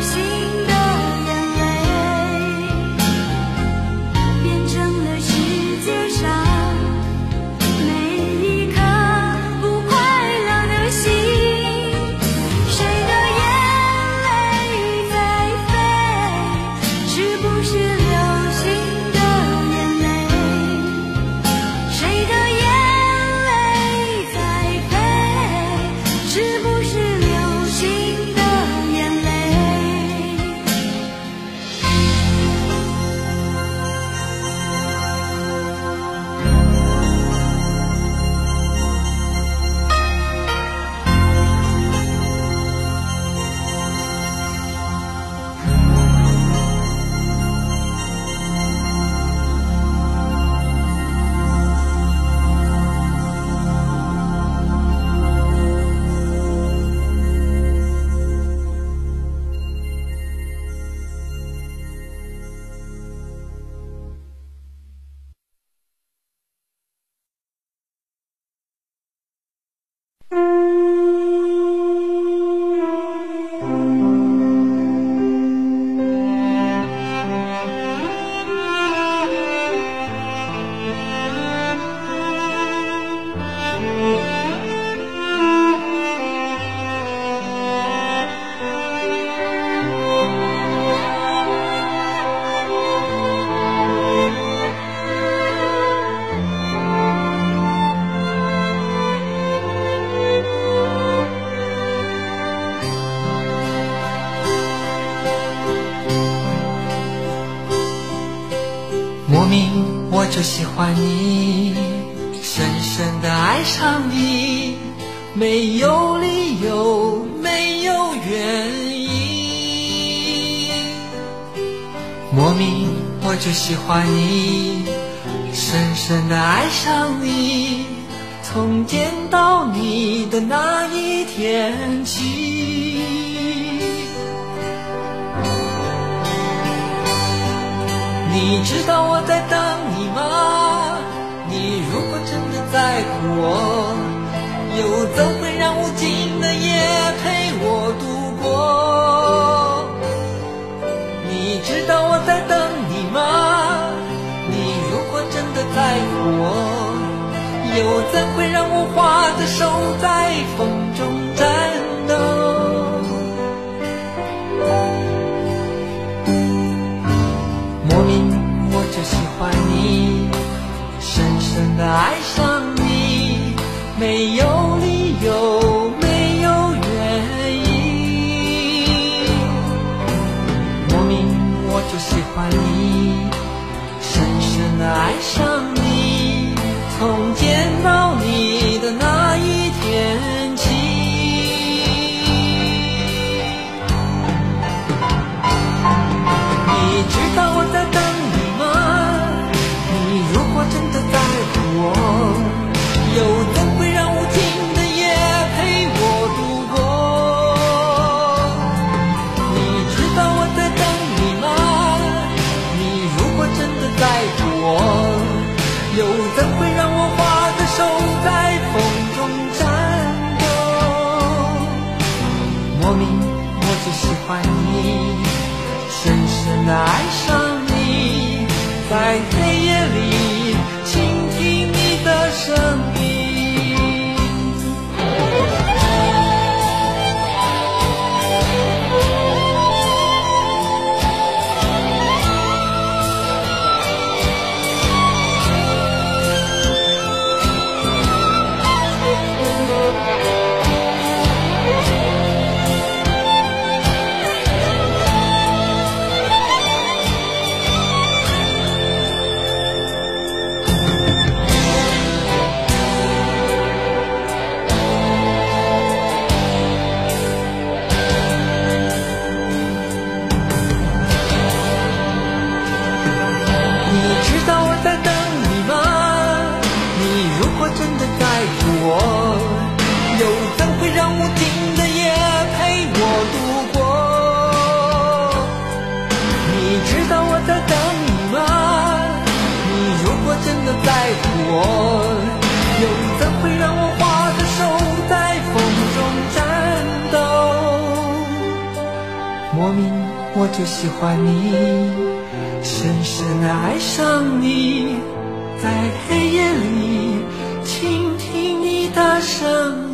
心。就喜欢你，深深的爱上你，没有理由，没有原因。莫名我就喜欢你，深深的爱上你，从见到你的那一天起。你知道我在等你。吗？你如果真的在乎我，又怎会让无尽的夜陪我度过？你知道我在等你吗？你如果真的在乎我，又怎会让我花的手在风中颤抖？喜欢你，我？又怎会让我花的手在风中颤抖？莫名我就喜欢你，深深的爱上你，在黑夜里倾听你的声音。